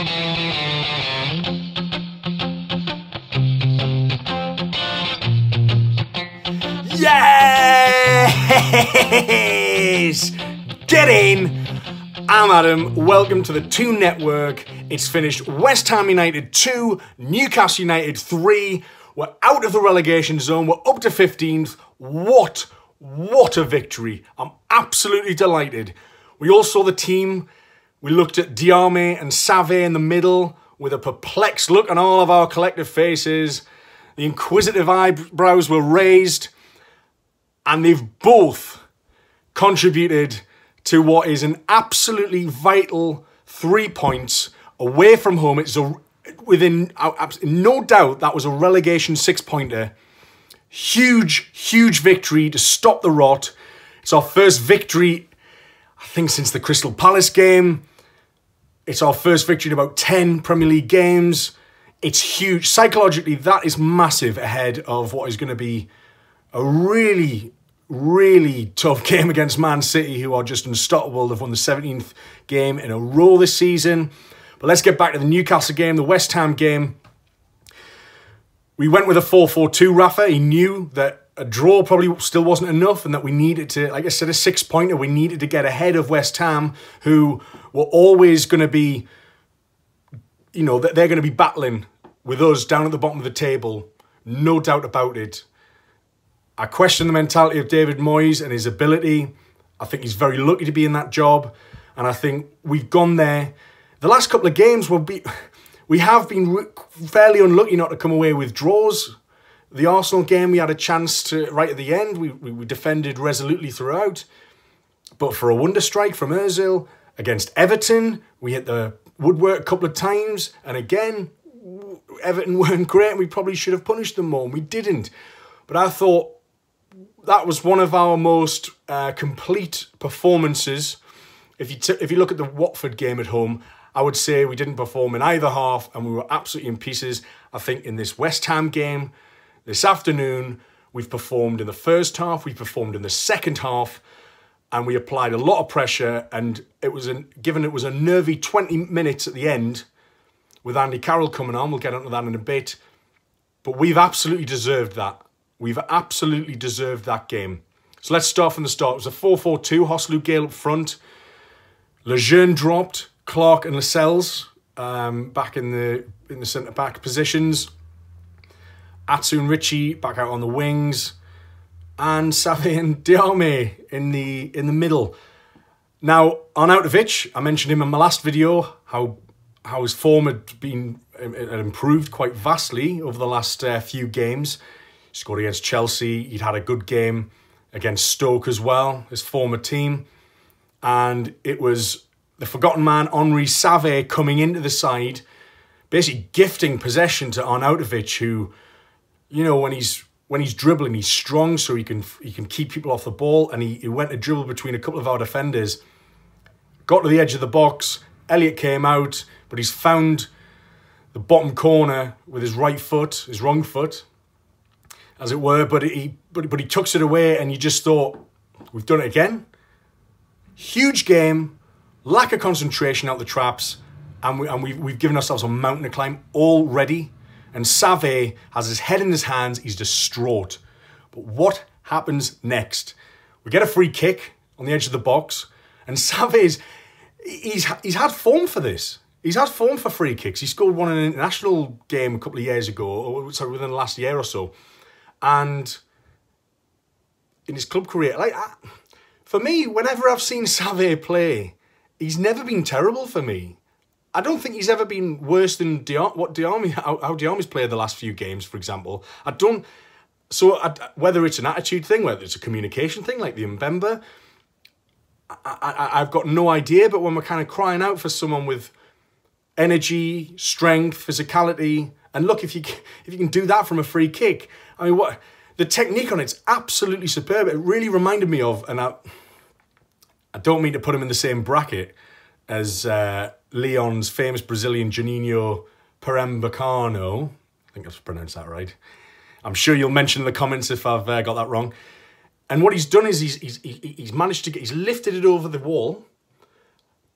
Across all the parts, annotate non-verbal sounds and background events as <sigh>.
Yes! Get in! I'm Adam. Welcome to the Toon Network. It's finished West Ham United 2, Newcastle United 3. We're out of the relegation zone. We're up to 15th. What, what a victory. I'm absolutely delighted. We all saw the team. We looked at Diame and Saivet in the middle with a perplexed look on all of our collective faces. The inquisitive eyebrows were raised and they've both contributed to what is an absolutely vital three points away from home. It's a within no doubt that was a relegation six pointer. Huge, huge victory to stop the rot. It's our first victory, I think, since the Crystal Palace game. It's our first victory in about 10 Premier League games. It's huge. Psychologically, that is massive ahead of what is going to be a really, really tough <laughs> game against Man City, who are just unstoppable. They've won the 17th game in a row this season. But let's get back to the Newcastle game, the West Ham game. We went with a 4 4 2. Rafa, he knew that a draw probably still wasn't enough and that we needed to, like I said, a six pointer, we needed to get ahead of West Ham, who were always going to be, you know, that they're going to be battling with us down at the bottom of the table. No doubt about it. I question the mentality of David Moyes and his ability. I think he's very lucky to be in that job. And I think we've gone there. The last couple of games will be. <laughs> We have been fairly unlucky not to come away with draws. The Arsenal game, we had a chance to, right at the end, we, we defended resolutely throughout. But for a wonder strike from Ozil against Everton, we hit the woodwork a couple of times. And again, Everton <laughs> weren't great. We probably should have punished them more, and we didn't. But I thought that was one of our most uh, complete performances. If you t- if you look at the Watford game at home, I would say we didn't perform in either half, and we were absolutely in pieces. I think in this West Ham game this afternoon, we've performed in the first half, we performed in the second half, and we applied a lot of pressure. And it was an, given it was a nervy twenty minutes at the end with Andy Carroll coming on. We'll get onto that in a bit, but we've absolutely deserved that. We've absolutely deserved that game. So let's start from the start. It was a 4 4 2, Joselu Gayle up front. Lejeune dropped, Clark and Lascelles um, back in the in the centre back positions. Atsu and Ritchie back out on the wings. And Saivet and Diame in the in the middle. Now, Arnautovic, I mentioned him in my last video, how how his form had been had improved quite vastly over the last uh, few games. He scored against Chelsea. He'd had a good game against Stoke as well, his former team. And it was the forgotten man, Henri Saivet, coming into the side, basically gifting possession to Arnautovic, who, you know, when he's when he's dribbling, he's strong, so he can he can keep people off the ball. And he, he went to dribble between a couple of our defenders, got to the edge of the box. Elliot came out, but he's found the bottom corner with his right foot, his wrong foot, as it were. But he but, but he tucks it away, and you just thought, we've done it again. Huge game, lack of concentration out the traps, and we and we've we've given ourselves a mountain to climb already. And Saivet has his head in his hands. He's distraught. But what happens next? We get a free kick on the edge of the box, and Saivet's he's he's had form for this. He's had form for free kicks. He scored one in an international game a couple of years ago, or sorry, within the last year or so and in his club career, like I, for me, whenever I've seen Saivet play, he's never been terrible for me. I don't think he's ever been worse than Diar- what Diame, how, how Diame's played the last few games, for example. I don't. So I, whether it's an attitude thing, whether it's a communication thing, like the Mbemba, I, I've got no idea. But when we're kind of crying out for someone with energy, strength, physicality, and look, if you if you can do that from a free kick, I mean, what the technique on it's absolutely superb. It really reminded me of, and I I don't mean to put him in the same bracket as uh, Lyon's famous Brazilian Juninho Pernambucano. I think I've pronounced that right. I'm sure you'll mention in the comments if I've uh, got that wrong. And what he's done is he's, he's he's managed to get he's lifted it over the wall,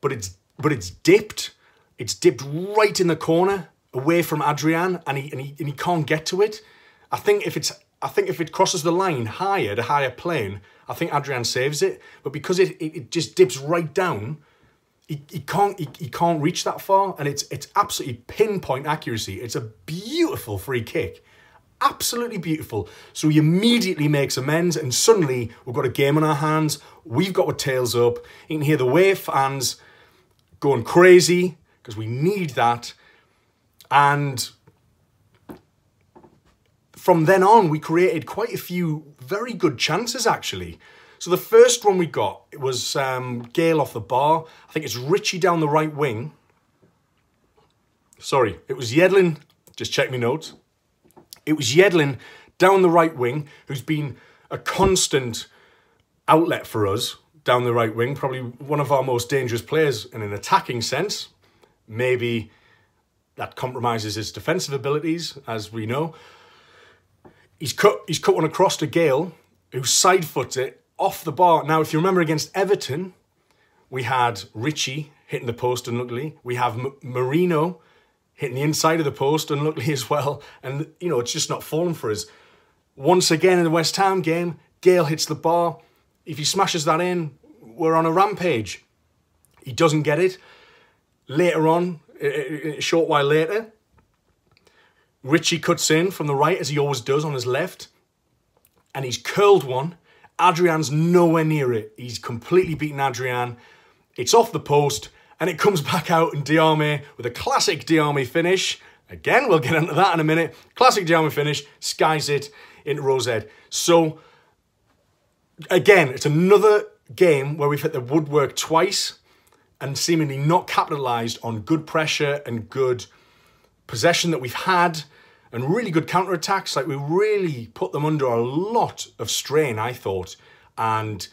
but it's but it's dipped It's dipped right in the corner away from Adrian and he, and he, and he can't get to it. I think if it's I think if it crosses the line higher, the higher plane, I think Adrian saves it. But because it, it, it just dips right down, he, he can't he, he can't reach that far, and it's it's absolutely pinpoint accuracy. It's a beautiful free kick, absolutely beautiful. So he immediately makes amends, and suddenly we've got a game on our hands. We've got our tails up. You can hear the Wave fans going crazy because we need that, and from then on, we created quite a few very good chances actually. So the first one we got it was um, Gayle off the bar. I think it's Ritchie down the right wing. Sorry, it was Yedlin. Just check my notes. It was Yedlin down the right wing, who's been a constant outlet for us down the right wing. Probably one of our most dangerous players in an attacking sense. Maybe that compromises his defensive abilities, as we know. He's cut. He's cut one across to Gayle, who side foots it off the bar. Now, if you remember against Everton, we had Ritchie hitting the post unluckily. We have M- Merino hitting the inside of the post unluckily <laughs> as well. And, you know, it's just not falling for us. Once again in the West Ham game, Gayle hits the bar. If he smashes that in, we're on a rampage. He doesn't get it. Later on, a short while later, Ritchie cuts in from the right as he always does on his left. And he's curled one Adrian's nowhere near it. He's completely beaten Adrian. It's off the post and it comes <laughs> back out and Diame with a classic Diame finish. Again, we'll get into that in a minute. Classic Diame finish, skies it into Row Zed. So, again, it's another game where we've hit the woodwork twice and seemingly not capitalised on good pressure and good possession that we've had and really good counter attacks. Like we really put them under a lot of strain, I thought. And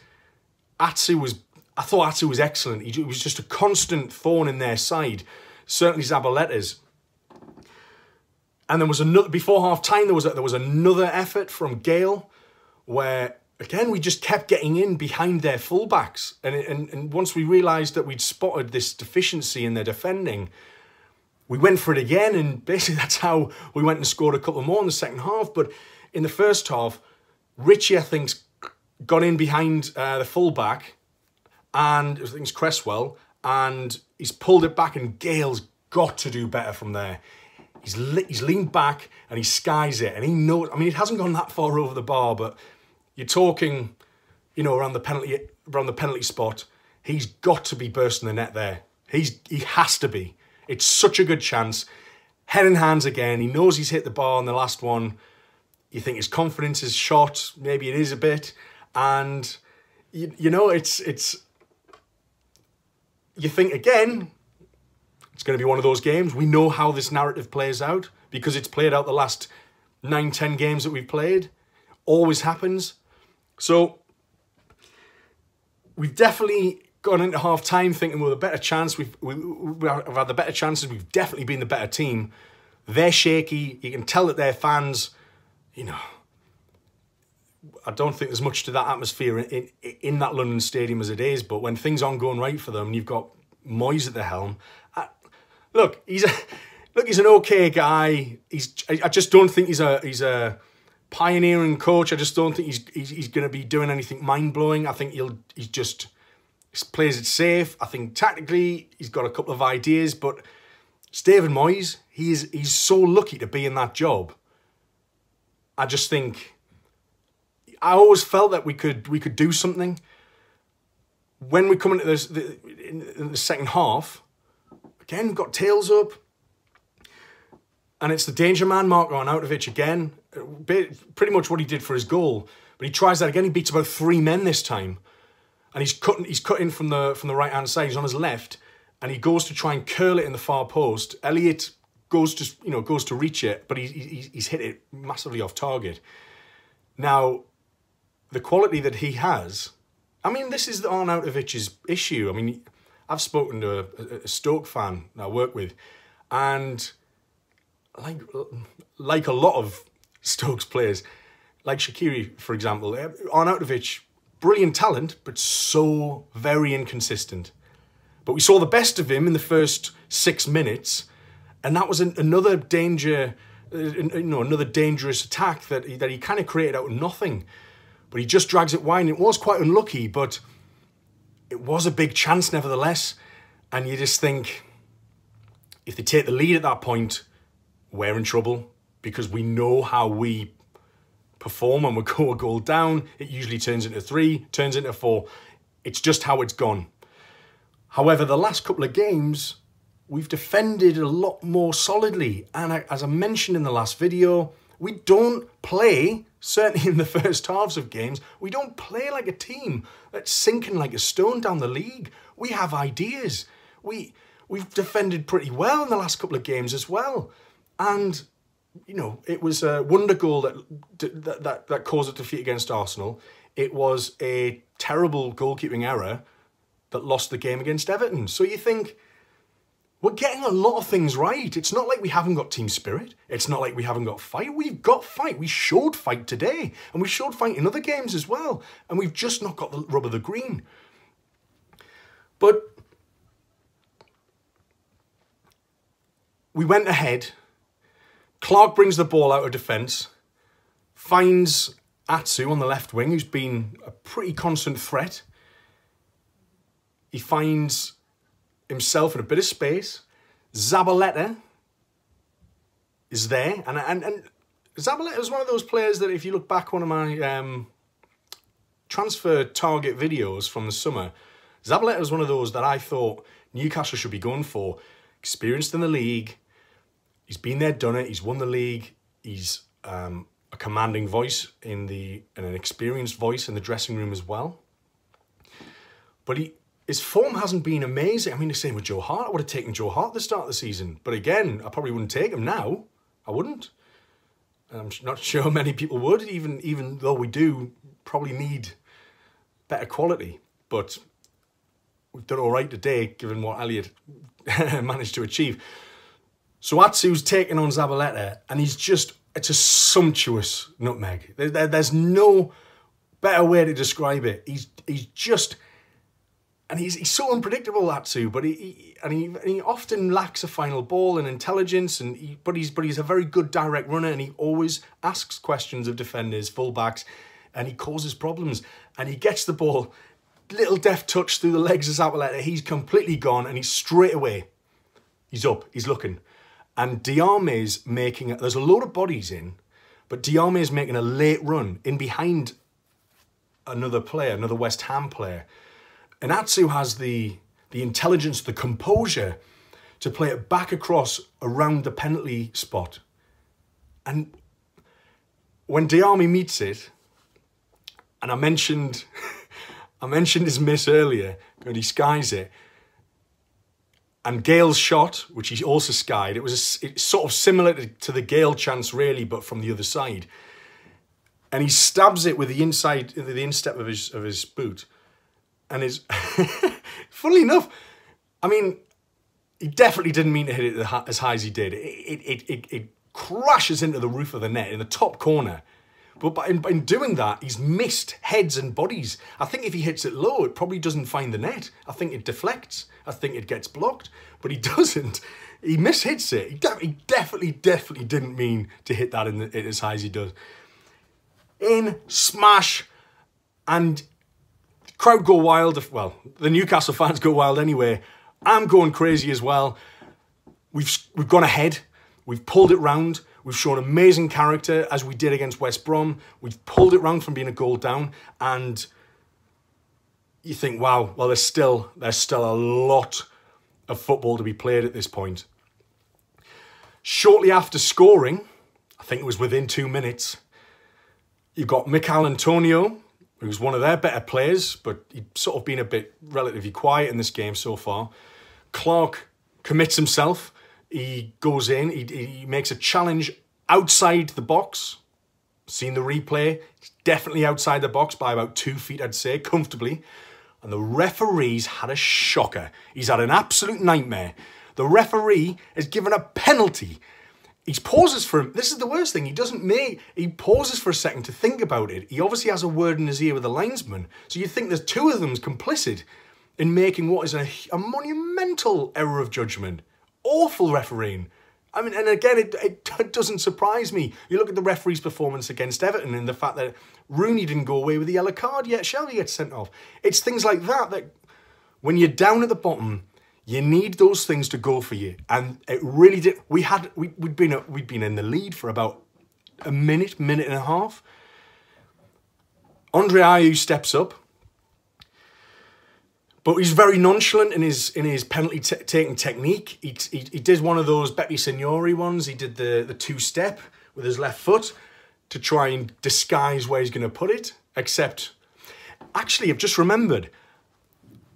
Atsu was, I thought Atsu was excellent. He was just a constant thorn in their side. Certainly Zabaleta's. And there was another before half time. There was a, there was another effort from Gayle where again we just kept getting in behind their fullbacks. And and and once we realised that we'd spotted this deficiency in their defending, we went for it again, and basically <laughs> that's how we went and scored a couple more in the second half. But in the first half, Ritchie, I think, got in behind uh, the fullback, and I think it's Cresswell, and he's pulled it back, and Gayle's got to do better from there. He's he's leaned back and he skies it, and he knows. I mean, it hasn't gone that far over the bar, but you're talking, you know, around the penalty around the penalty spot. He's got to be bursting the net there. He's he has to be. It's such a good chance. Head and hands again. He knows he's hit the bar on the last one. You think his confidence is shot. Maybe it is a bit. And, you, you know, it's, it's, you think again, it's going to be one of those games. We know how this narrative plays out because it's played out the last nine, ten games that we've played. Always happens. So we've definitely gone into half time thinking we're the better chance. We've, we, we've had the better chances. We've definitely been the better team. They're shaky. You can tell that their fans, you know, I don't think there's much to that atmosphere in, in, in that London stadium as it is. But when things aren't going right for them, you've got Moyes at the helm. I, look, he's a look. He's an okay guy. He's. I just don't think he's a. He's a pioneering coach. I just don't think he's. He's, he's going to be doing anything mind blowing. I think he'll. He's just plays it safe. I think tactically he's got a couple of ideas, but Stephen Moyes, he's he's so lucky to be in that job. I just think I always felt that we could we could do something. When we come into this the, in, in the second half, again we've got tails up, and it's the danger man Marko Arnautovic again. Pretty much what he did for his goal, but he tries that again. He beats about three men this time and he's cutting he's cutting from the from the right hand side. He's on his left, and he goes to try and curl it in the far post. Elliot goes to you know goes to reach it, but he, he he's hit it massively off target. Now, the quality that he has, I mean, this is Arnautovic's issue. I mean, I've spoken to a, a Stoke fan that I work with, and like like a lot of Stokes players, like Shaqiri, for example, Arnautovic brilliant talent, but so very inconsistent. But we saw the best of him in the first six minutes, and that was an, another danger, uh, you know, another dangerous attack that he, that he kind of created out of nothing. But he just drags it wide. And it was quite unlucky, but it was a big chance nevertheless. And you just think, if they take the lead at that point, we're in trouble because we know how we perform and we <laughs> go a goal down. It usually turns into three, turns into four. It's just how it's gone. However, the last couple of games, we've defended a lot more solidly. And as I mentioned in the last video, we don't play, certainly <laughs> in the first halves of games, we don't play like a team that's sinking like a stone down the league. We have ideas. We, we've defended pretty well in the last couple of games as well. And you know, it was a wonder goal that that that, that caused a defeat against Arsenal. It was a terrible goalkeeping error that lost the game against Everton. So you think we're getting a lot of things right. It's not like we haven't got team spirit. It's not like we haven't got fight. We've got fight. We showed fight today, and we showed fight in other games as well. And we've just not got the rub of the green. But we went ahead Clark brings the ball out of defence, finds Atsu on the left wing, who's been a pretty constant threat. He finds himself in a bit of space. Zabaleta is there, and and and Zabaleta is one of those players that, if you look back one of my um, transfer target videos from the summer, Zabaleta was one of those that I thought Newcastle should be going for. Experienced in the league, he's been there, done it. He's won the league. He's um, a commanding voice in the and an experienced voice in the dressing room as well. But he his form hasn't been amazing. I mean, the same with Joe Hart. I would have taken Joe Hart at the start of the season, but again, I probably wouldn't take him now. I wouldn't. I'm not <laughs> sure many people would, even even though we do probably need better quality. But we've done all right today, given what Elliott <laughs> managed to achieve. So Atsu's taking on Zabaleta, and he's just, it's a sumptuous nutmeg. There, there, there's no better way to describe it. He's, he's just, and he's, he's so unpredictable, Atsu, but he, he and he, he often lacks a final ball and intelligence, and he, but, he's, but he's a very good direct runner, and he always asks questions of defenders, fullbacks, and he causes problems. And he gets the ball, little deft touch through the legs of Zabaleta, he's completely gone, and he's straight away, he's up, he's looking. And Diame's making, there's a load of bodies in, but Diame's making a late run in behind another player, another West Ham player. And Atsu has the, the intelligence, the composure to play it back across around the penalty spot. And when Diame meets it, and I mentioned, <laughs> I mentioned his miss earlier, and he skies it, and Gayle's shot, which he also skied, it was a, it's sort of similar to, the Gayle chance, really, but from the other side. And he stabs it with the inside, the instep of his of his boot, and is, <laughs> funnily enough, I mean, he definitely didn't mean to hit it as high as he did. It it it, it crashes into the roof of the net in the top corner, but in, in doing that, he's missed heads and bodies. I think if he hits it low, it probably doesn't find the net. I think it deflects. I think it gets blocked, but he <laughs> doesn't. He mishits it. He, de he definitely, definitely didn't mean to hit that in, the, as high as he does. In, smash, and crowd go wild. Well, the Newcastle fans go wild anyway. I'm going crazy as well. We've, we've gone ahead. We've pulled it round. We've shown amazing character as we did against West Brom. We've pulled it round from being a goal down, and you think, wow, well, there's still there's still a lot of football to be played at this point. Shortly after scoring, I think it was within two minutes, you've got Michail Antonio, who's one of their better players, but he's sort of been a bit relatively quiet in this game so far. Clark commits himself he goes in, he, he makes a challenge outside the box. Seen the replay, he's definitely outside the box by about two feet, I'd say, comfortably. And the referee's had a shocker. He's had an absolute nightmare. The referee has given a penalty. He pauses for him. This is the worst thing. He doesn't make. He pauses for a second to think about it. He obviously has a word in his ear with the linesman. So you think there's two of them's complicit. in making what is a, a monumental error of judgment. Awful refereeing. I mean, and again, it, it, <laughs> doesn't surprise me. You look at the referee's performance against Everton and the fact that Rooney didn't go away with the yellow card yet, Shelvey gets sent off. It's things like that that when you're down at the bottom, you need those things to go for you. And it really did. We had we, we'd been we'd been in the lead for about a minute, minute and a half. Andre Ayew steps up but he's very nonchalant in his in his penalty taking technique. He, he, he did one of those Beppe Signori ones. He did the, the two step with his left foot to try and disguise where he's going to put it. Except, actually, I've just remembered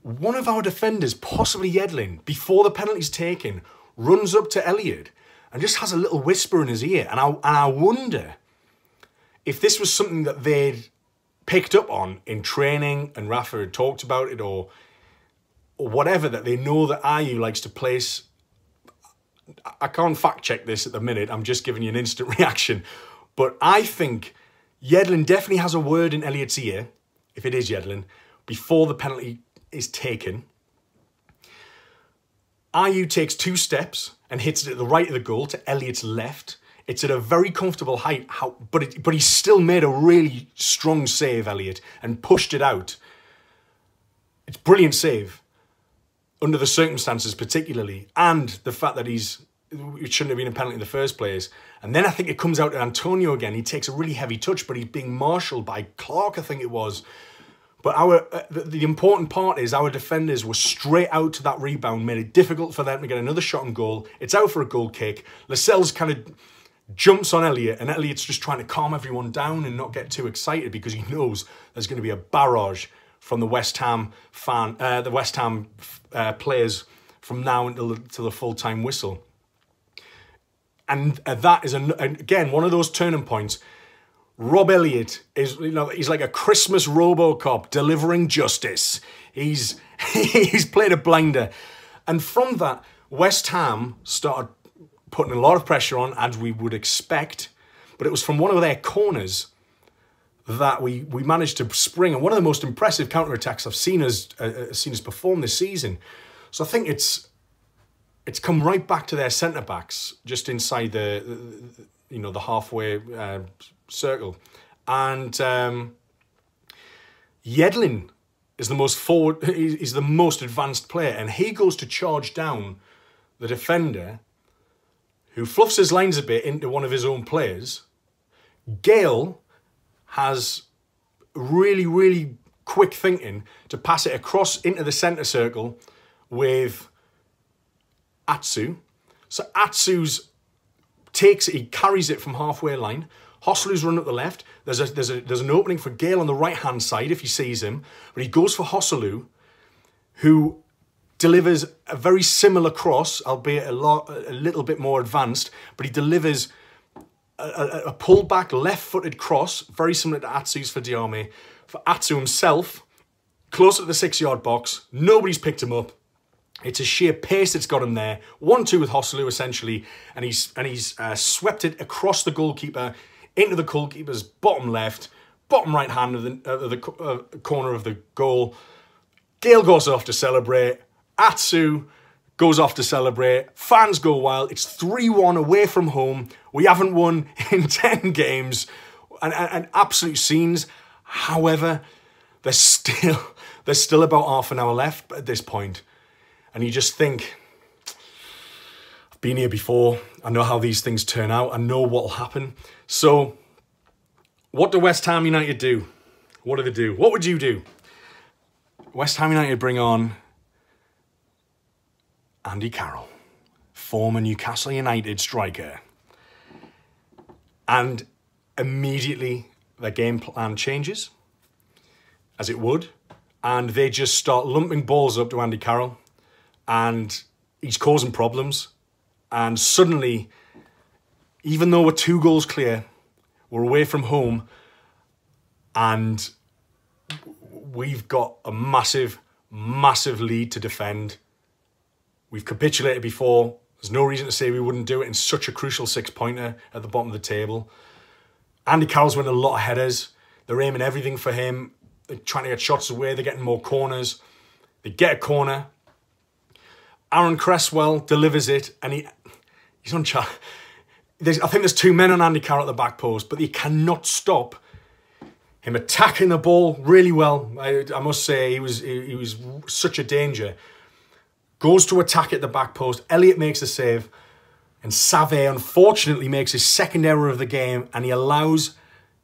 one of our defenders, possibly Yedlin, before the penalty's taken, runs up to Elliott and just has a little whisper in his ear. And I, and I wonder if this was something that they'd picked up on in training and Rafa had talked about it or or whatever that they know that Ayew likes to place. I can't fact check this at the minute. I'm just giving you an instant <laughs> reaction. But I think Yedlin definitely has a word in Elliot's ear, if it is Yedlin, before the penalty is taken. Ayew takes two steps and hits it at the right of the goal to Elliot's left. It's at a very comfortable height, but it, but he still made a really strong save, Elliot, and pushed it out. It's brilliant save under the circumstances, particularly, and the fact that he's it shouldn't have been a penalty in the first place. And then I think it comes out to Antonio again. He takes a really heavy touch, but he's being marshalled by Clark, I think it was. But our uh, the, the, important part is our defenders were straight out to that rebound, made it difficult for them to get another shot on goal. It's out for a goal kick. Lascelles kind of jumps on Elliot, and Elliot's just trying to calm everyone down and not get too excited because he knows there's going to be a barrage from the West Ham fan, uh, the West Ham uh, players from now until the, the full time whistle. And uh, that is an, again one of those turning points. Rob Elliott is you know he's like a Christmas RoboCop delivering justice. He's <laughs> he's played a blinder, and from that West Ham started putting a lot of pressure on as we would expect. But it was from one of their corners that we we managed to spring and one of the most impressive counter attacks I've seen us uh, uh, seen us perform this season. So I think it's it's come right back to their centre backs just inside the, the, you know the halfway uh, circle, and um, Yedlin is the most forward. <laughs> He's the most advanced player, and he goes to charge down the defender, who fluffs his lines a bit into one of his own players. Gayle has really, really quick thinking to pass it across into the centre circle with Atsu. So Atsu's takes it, he carries it from halfway line. Joselu's run up the left. There's a, there's a there's an opening for Gayle on the right hand side if he sees him, but he goes for Joselu, who delivers a very similar cross, albeit a lot a little bit more advanced, but he delivers a, a pulled back left footed cross, very similar to Atsu's for Diame. For Atsu himself, close to the six yard box, nobody's picked him up. It's a sheer pace that's got him there. One two with Joselu essentially, and he's and he's uh, swept it across the goalkeeper into the goalkeeper's bottom left, bottom right hand of the, uh, the uh, corner of the goal. Gayle goes off to celebrate. Atsu goes off to celebrate. Fans go wild. It's 3 1 away from home. We haven't won <laughs> in 10 games. And, and, and absolute scenes. However, there's still <laughs> there's still about half an hour left at this point. And you just think, I've been here before. I know how these things turn out. I know what will happen. So, what do West Ham United do? What do they do? What would you do? West Ham United bring on Andy Carroll, former Newcastle United striker. And immediately their game plan changes, as it would, and they just start lumping balls up to Andy Carroll, and he's causing problems. And suddenly, even though we're two goals clear, we're away from home, and we've got a massive, massive lead to defend We've capitulated before. There's no reason to say we wouldn't do it in such a crucial six pointer at the bottom of the table. Andy Carroll's winning a lot of headers. They're aiming everything for him. They're trying to get shots away. They're getting more corners. They get a corner. Aaron Cresswell delivers it, and he he's on chart. There's, I think there's two men on Andy Carroll at the back post, but he cannot stop him attacking the ball really well. I, I must say he was he, he, was such a danger. Goes to attack at the back post. Elliot makes a save, and Saivet unfortunately makes his second error of the game, and he allows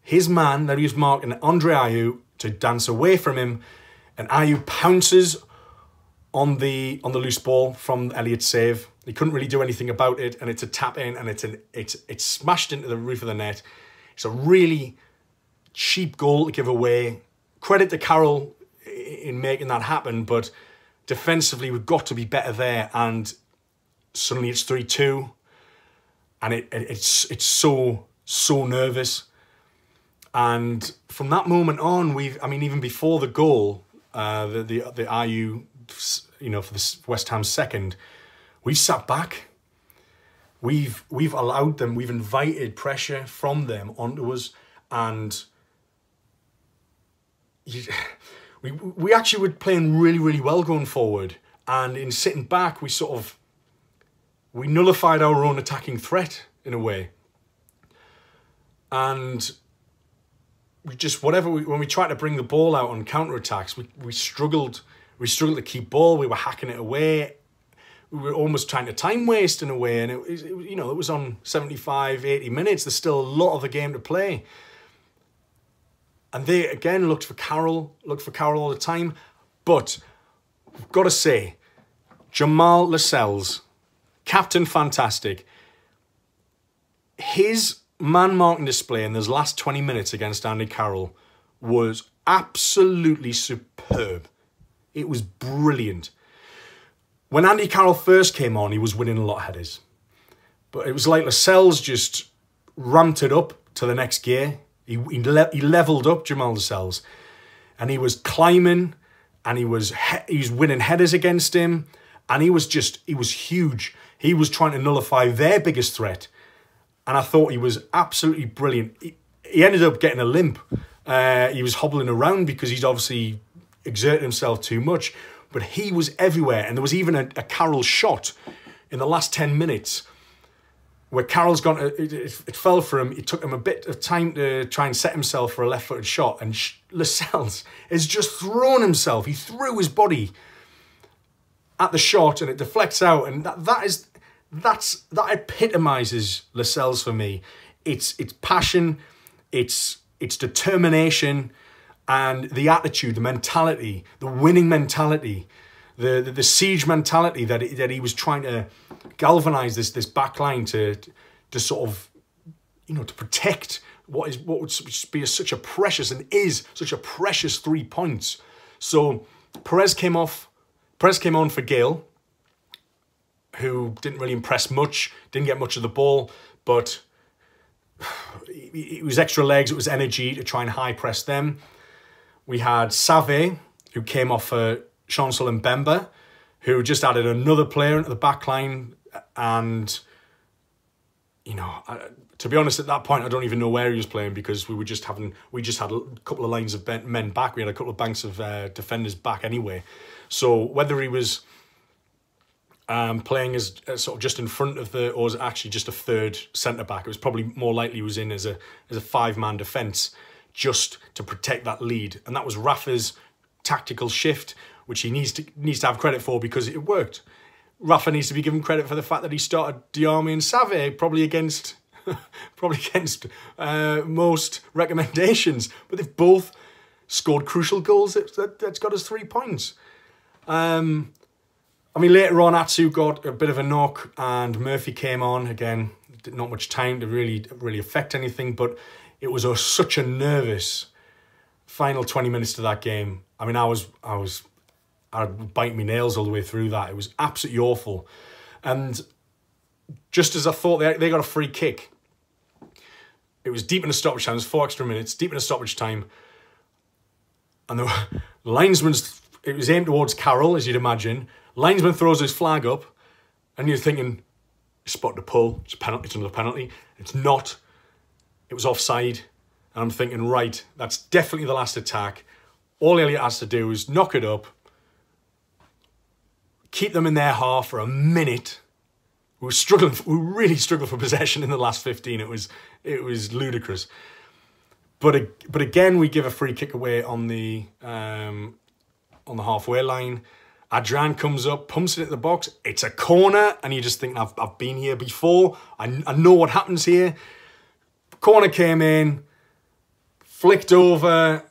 his man that he was marking, Andre Ayew, to dance away from him, and Ayew pounces on the on the loose ball from Elliot's save. He couldn't really do anything about it, and it's a tap in, and it's an it's it's smashed into the roof of the net. It's a really cheap goal to give away. Credit to Carroll in making that happen, but defensively we've got to be better there. And suddenly it's three two, and it, it it's it's so so nervous. And from that moment on, we've I mean even before the goal, uh, the the the Ayew you know for the West Ham second, we've sat back. We've we've allowed them. We've invited pressure from them onto us, and you, we we actually were playing really really well going forward, and in sitting back, we sort of we nullified our own attacking threat in a way, and we just whatever we, when we tried to bring the ball out on counter attacks, we we struggled we struggled to keep ball. We were hacking it away. We were almost trying to time waste in a way, and it, it you know it was on 75, 80 minutes. There's still a lot of the game to play. And they again looked for Carroll, looked for Carroll all the time. But I've got to say, Jamal Lascelles, Captain Fantastic, his man marking display in those last 20 minutes against Andy Carroll was absolutely superb. It was brilliant. When Andy Carroll first came on, he was winning a lot of headers. But it was like Lascelles just ramped it up to the next gear. He, he, le- he leveled up Jamal Lascelles. And he was climbing and he was he was winning headers against him. And he was just, he was huge. He was trying to nullify their biggest threat. And I thought he was absolutely brilliant. He, he ended up getting a limp. Uh, he was hobbling around because he's obviously exerted himself too much, but he was everywhere. And there was even a, a Carroll shot in the last 10 minutes where Carroll's gone, it, it, it, fell for him. It took him a bit of time to try and set himself for a left footed shot. And Lascelles has just thrown himself. He threw his body at the shot and it deflects out. And that, that is, that's, that epitomizes Lascelles for me. It's, it's passion, it's, it's determination, and the attitude, the mentality, the winning mentality, the the, the siege mentality that he, that he was trying to galvanize this this back line to to sort of you know to protect what is what would be such a precious and is such a precious three points. So Perez came off. Perez came on for Gayle, who didn't really impress much, didn't get much of the ball, but <sighs> it was extra legs, it was energy to try and high press them. We had Saivet, who came off for Chancel Mbemba, who just added another player into the back line. And, you know, to be honest, at that point, I don't even know where he was playing because we were just having, we just had a couple of lines of men back. We had a couple of banks of uh, defenders back anyway. So whether he was um, playing as, as, sort of just in front of the, or was actually just a third centre back, it was probably more likely he was in as a as a five man defence just to protect that lead. And that was Rafa's tactical shift, which he needs to needs to have credit for because it worked. Rafa needs to be given credit for the fact that he started Diame and Saivet probably against <laughs> probably against uh, most recommendations, but they've both scored crucial goals that, that, that's got us three points. Um, I mean, later on, Atsu got a bit of a knock, and Murphy came on again. Not much time to really really affect anything, but it was a, such a nervous final 20 minutes to that game. I mean, I was, I was, I'd bite my nails all the way through that. It was absolutely awful. And just as I thought, they, they got a free kick. It was deep in the stoppage time. It was four extra minutes, deep in the stoppage time. And the <laughs> linesman's, it was aimed towards Carroll, as you'd imagine. Linesman throws his flag up, and you're thinking, spot the pull, it's a penalty, it's another penalty. It's not it was offside. And I'm thinking, right, that's definitely the last attack. All Elliott has to do is knock it up, keep them in their half for a minute. We were struggling. We really struggled for possession in the last 15. It was it was ludicrous. But but again, we give a free kick away on the um, on the halfway line. Adrian comes up, pumps it at the box. It's a corner, and you just think, I've, I've been here before. I, I know what happens here. Corner came in, flicked over.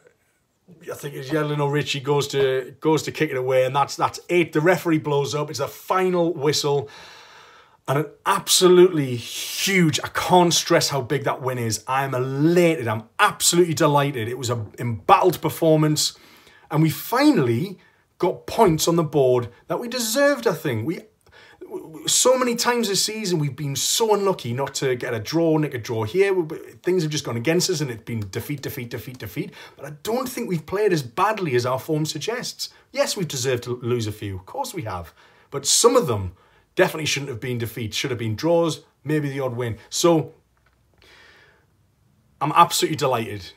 I think it's Yedlin Ritchie goes to goes to kick it away, and that's that's it. The referee blows up. It's a final whistle. And an absolutely huge, I can't stress how big that win is. I am elated. I'm absolutely delighted. It was an embattled performance. And we finally got points on the board that we deserved, I think. We so many times this season we've been so unlucky not to get a draw, nick a draw here. Things have just gone against us and it's been defeat, defeat, defeat, defeat. But I don't think we've played as badly as our form suggests. Yes, we've deserved to lose a few. Of course we have. But some of them definitely shouldn't have been defeats. Should have been draws, maybe the odd win. So I'm absolutely delighted.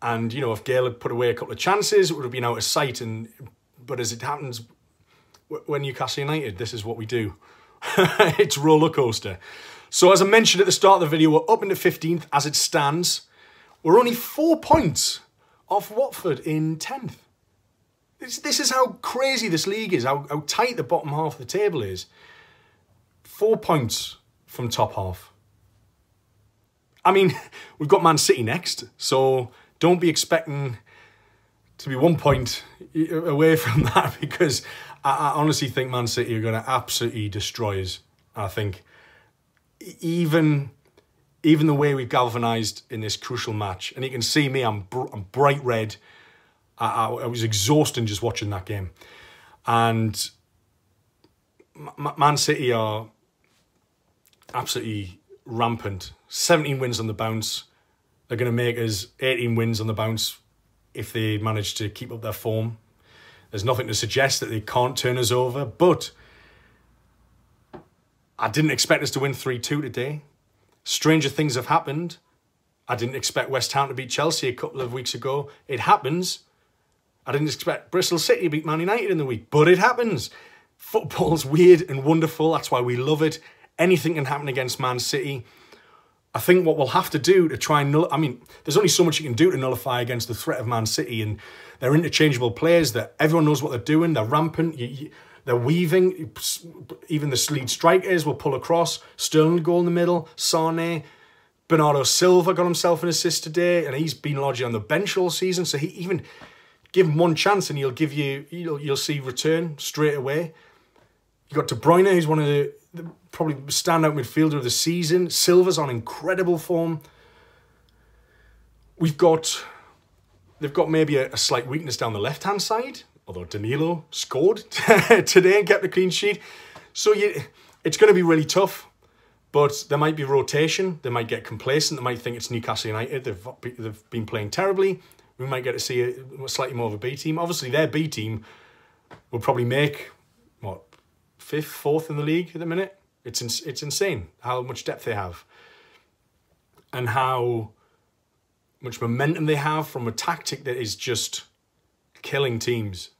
And, you know, if Gayle had put away a couple of chances, it would have been out of sight. And But as it happens, when Newcastle United, this is what we do. <laughs> it's roller coaster. So as I mentioned at the start of the video, we're up into 15th as it stands. We're only four points off Watford in 10th. This, this is how crazy this league is, how, how tight the bottom half of the table is. Four points from top half. I mean, <laughs> we've got Man City next, so don't be expecting to be one point away <laughs> from that because I, I honestly think Man City are going to absolutely destroy us. I think even even the way we've galvanised in this crucial match, and you can see me, I'm, br- I'm bright red. I, I, I, was exhausting just watching that game. And M- Man City are absolutely rampant. 17 wins on the bounce. They're going to make us 18 wins on the bounce if they manage to keep up their form. There's nothing to suggest that they can't turn us over, but I didn't expect us to win 3 2 today. Stranger things have happened. I didn't expect West Ham to beat Chelsea a couple of weeks ago. It happens. I didn't expect Bristol City to beat Man United in the week, but it happens. Football's weird and wonderful. That's why we love it. Anything can happen against Man City. I think what we'll have to do to try and null- I mean, there's only so much you can do to nullify against the threat of Man City, and they're interchangeable players. That everyone knows what they're doing. They're rampant. You, you, they're weaving. Even the lead strikers will pull across. Sterling goal in the middle. Sane, Bernardo Silva got himself an assist today, and he's been largely on the bench all season. So he even give him one chance, and he'll give you. You'll, you'll see return straight away. You got De Bruyne, who's one of the, the probably standout midfielder of the season. Silva's on incredible form. We've got they've got maybe a, a slight weakness down the left hand side, although Danilo scored <laughs> today and kept a clean sheet. So you, it's going to be really tough. But there might be rotation. They might get complacent. They might think it's Newcastle United. They've they've been playing terribly. We might get to see a, slightly more of a B team. Obviously, their B team will probably make what fifth, fourth in the league at the minute. It's it's insane how much depth they have, and how much momentum they have from a tactic that is just killing teams.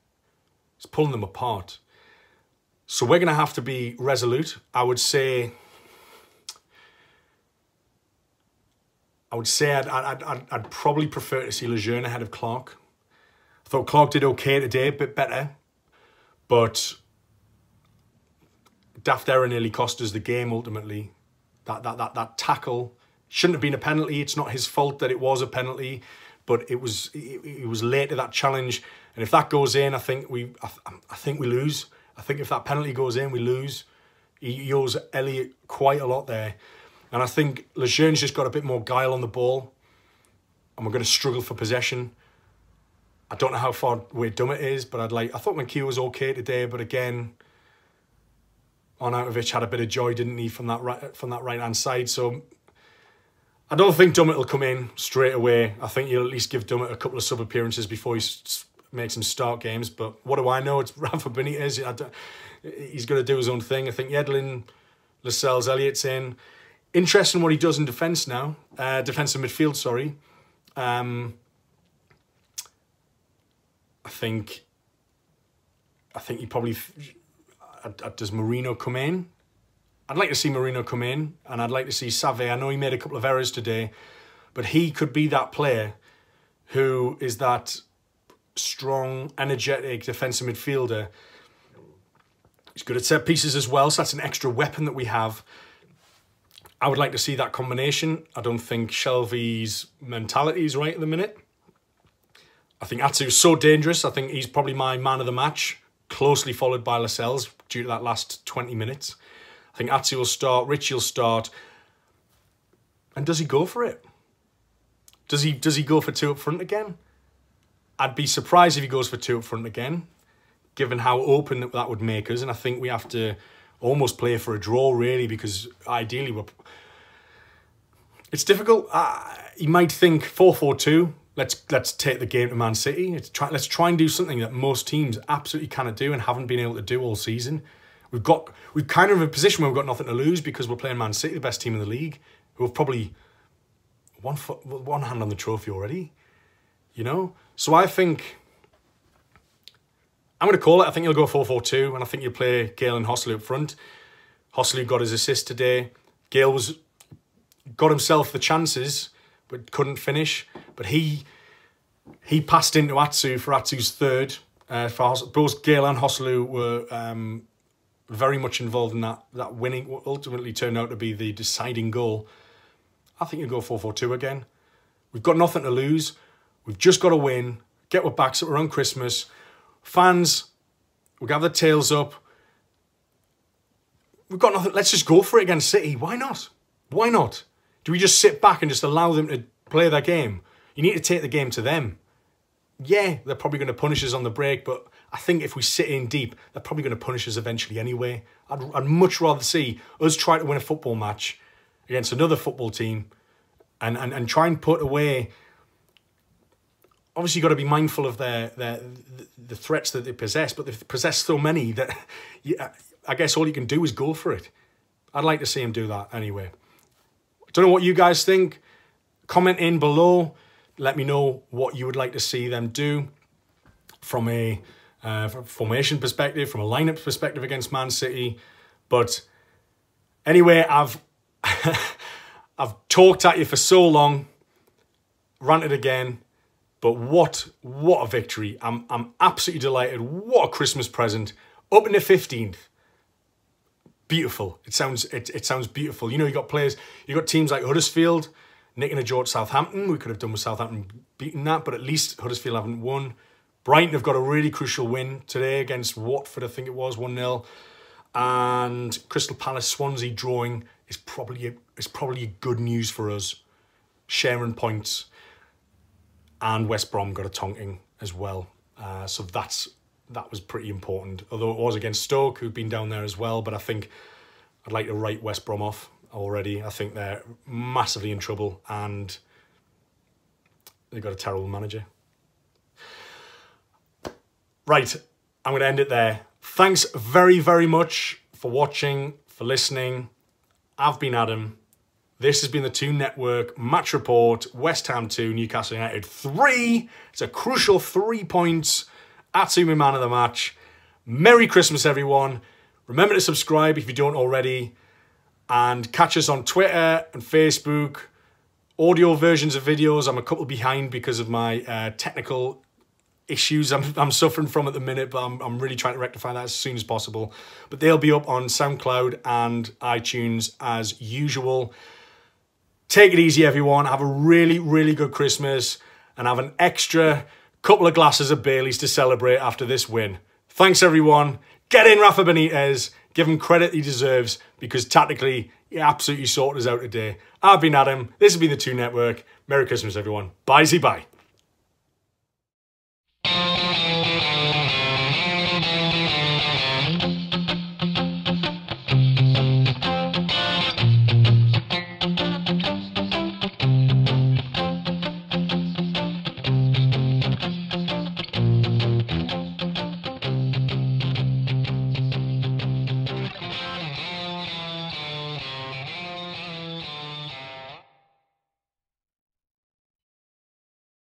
It's pulling them apart. So we're going to have to be resolute. I would say. I would say I'd, I'd, I'd, I'd probably prefer to see Lejeune ahead of Clark. I thought Clark did okay today, a bit better. But daft error nearly cost us the game ultimately. That that that that tackle shouldn't have been a penalty. It's not his fault that it was a penalty, but it was it, it was late to that challenge. And if that goes in, I think we I, I think we lose. I think if that penalty goes in, we lose. He owes Elliot quite a lot there. And I think Lejeune's just got a bit more guile on the ball. And we're going to struggle for possession. I don't know how far away Dummett is, but I'd like I thought McHugh was okay today, but again, Arnautovic had a bit of joy, didn't he, from that right from that right hand side. So I don't think Dummett will come in straight away. I think you'll at least give Dummett a couple of sub appearances before he makes some start games. But what do I know? It's <laughs> Rafa Benitez. he's going to do his own thing. I think Yedlin, Lascelles, Elliott's in. Interesting what he does in defence now. Uh, defensive midfield, sorry. Um, I think. I think he probably uh, does Merino come in? I'd like to see Merino come in, and I'd like to see Saivet. I know he made a couple of errors today, but he could be that player who is that strong, energetic defensive midfielder. He's good at set pieces as well, so that's an extra weapon that we have. I would like to see that combination. I don't think Shelvey's mentality is right at the minute. I think Atsu's so dangerous. I think he's probably my man of the match, closely followed by Lascelles due to that last 20 minutes. I think Atsu will start, Ritchie will start. And does he go for it? Does he does he go for two up front again? I'd be surprised if he goes for two up front again, given how open that would make us. And I think we have to almost play for a draw, really, because ideally we're. It's difficult. Uh, you might think 4 4 2. Let's let's take the game to Man City. Try, let's try and do something that most teams absolutely cannot do and haven't been able to do all season. We've got we've kind of in a position where we've got nothing to lose because we're playing Man City, the best team in the league, who have probably one foot, one hand on the trophy already. You know, so I think I'm going to call it. I think you'll go 4-4-2, and I think you'll play Gayle and Joselu up front. Joselu got his assist today. Gayle was got himself the chances, but couldn't finish. But he he passed into Atsu for Atsu's third. Uh, for both Gayle and Joselu were um, very much involved in that that winning. What ultimately turned out to be the deciding goal. I think you go 4-4-2 again. We've got nothing to lose. We've just got to win. Get our backs up around Christmas fans, we got the tails up. We've got nothing. Let's just go for it against City. Why not? Why not? Do we just sit back and just allow them to play their game? You need to take the game to them. Yeah, they're probably going to punish us on the break, but I think if we sit in deep, they're probably going to punish us eventually anyway. I'd, I'd much rather see us try to win a football match against another football team and, and, and try and put away obviously you've got to be mindful of their, their the threats that they possess, but they possess so many that <laughs> you, I guess all you can do is go for it. I'd like to see him do that anyway. Don't know what you guys think. Comment in below. Let me know what you would like to see them do from a uh, formation perspective, from a lineup perspective against Man City. But anyway, I've <laughs> I've talked at you for so long, ranted again. But what what a victory. I'm I'm absolutely delighted. What a Christmas present. Up in the 15th. Beautiful. It sounds it, it sounds beautiful. You know, you got players, you got teams like Huddersfield, nicking a George Southampton. We could have done with Southampton beating that, but at least Huddersfield haven't won. Brighton have got a really crucial win today against Watford, I think it was, 1-0. And Crystal Palace Swansea drawing is probably is probably good news for us. Sharing points and West Brom got a tonking as well. Uh, so that's that was pretty important. Although it was against Stoke, who've been down there as well. But I think I'd like to write West Brom off already. I think they're massively in trouble and they've got a terrible manager. Right, I'm going to end it there. Thanks very, very much for watching, for listening. I've been Adam. This has been the Toon Network match report. West Ham 2, Newcastle United 3. It's a crucial three points. Atsu my man of the match. Merry Christmas, everyone. Remember to subscribe if you don't already. And catch us on Twitter and Facebook. Audio versions of videos. I'm a couple behind because of my uh, technical issues I'm, I'm suffering from at the minute, but I'm, I'm really trying to rectify that as soon as possible. But they'll be up on SoundCloud and iTunes as usual. Take it easy, everyone. Have a really, really good Christmas and have an extra couple of glasses of Bailey's to celebrate after this win. Thanks, everyone. Get in Rafa Benitez. Give him credit he deserves because tactically, he absolutely sorted us out today. I've been Adam. This has been the Toon Network. Merry Christmas, everyone. Bye, bye.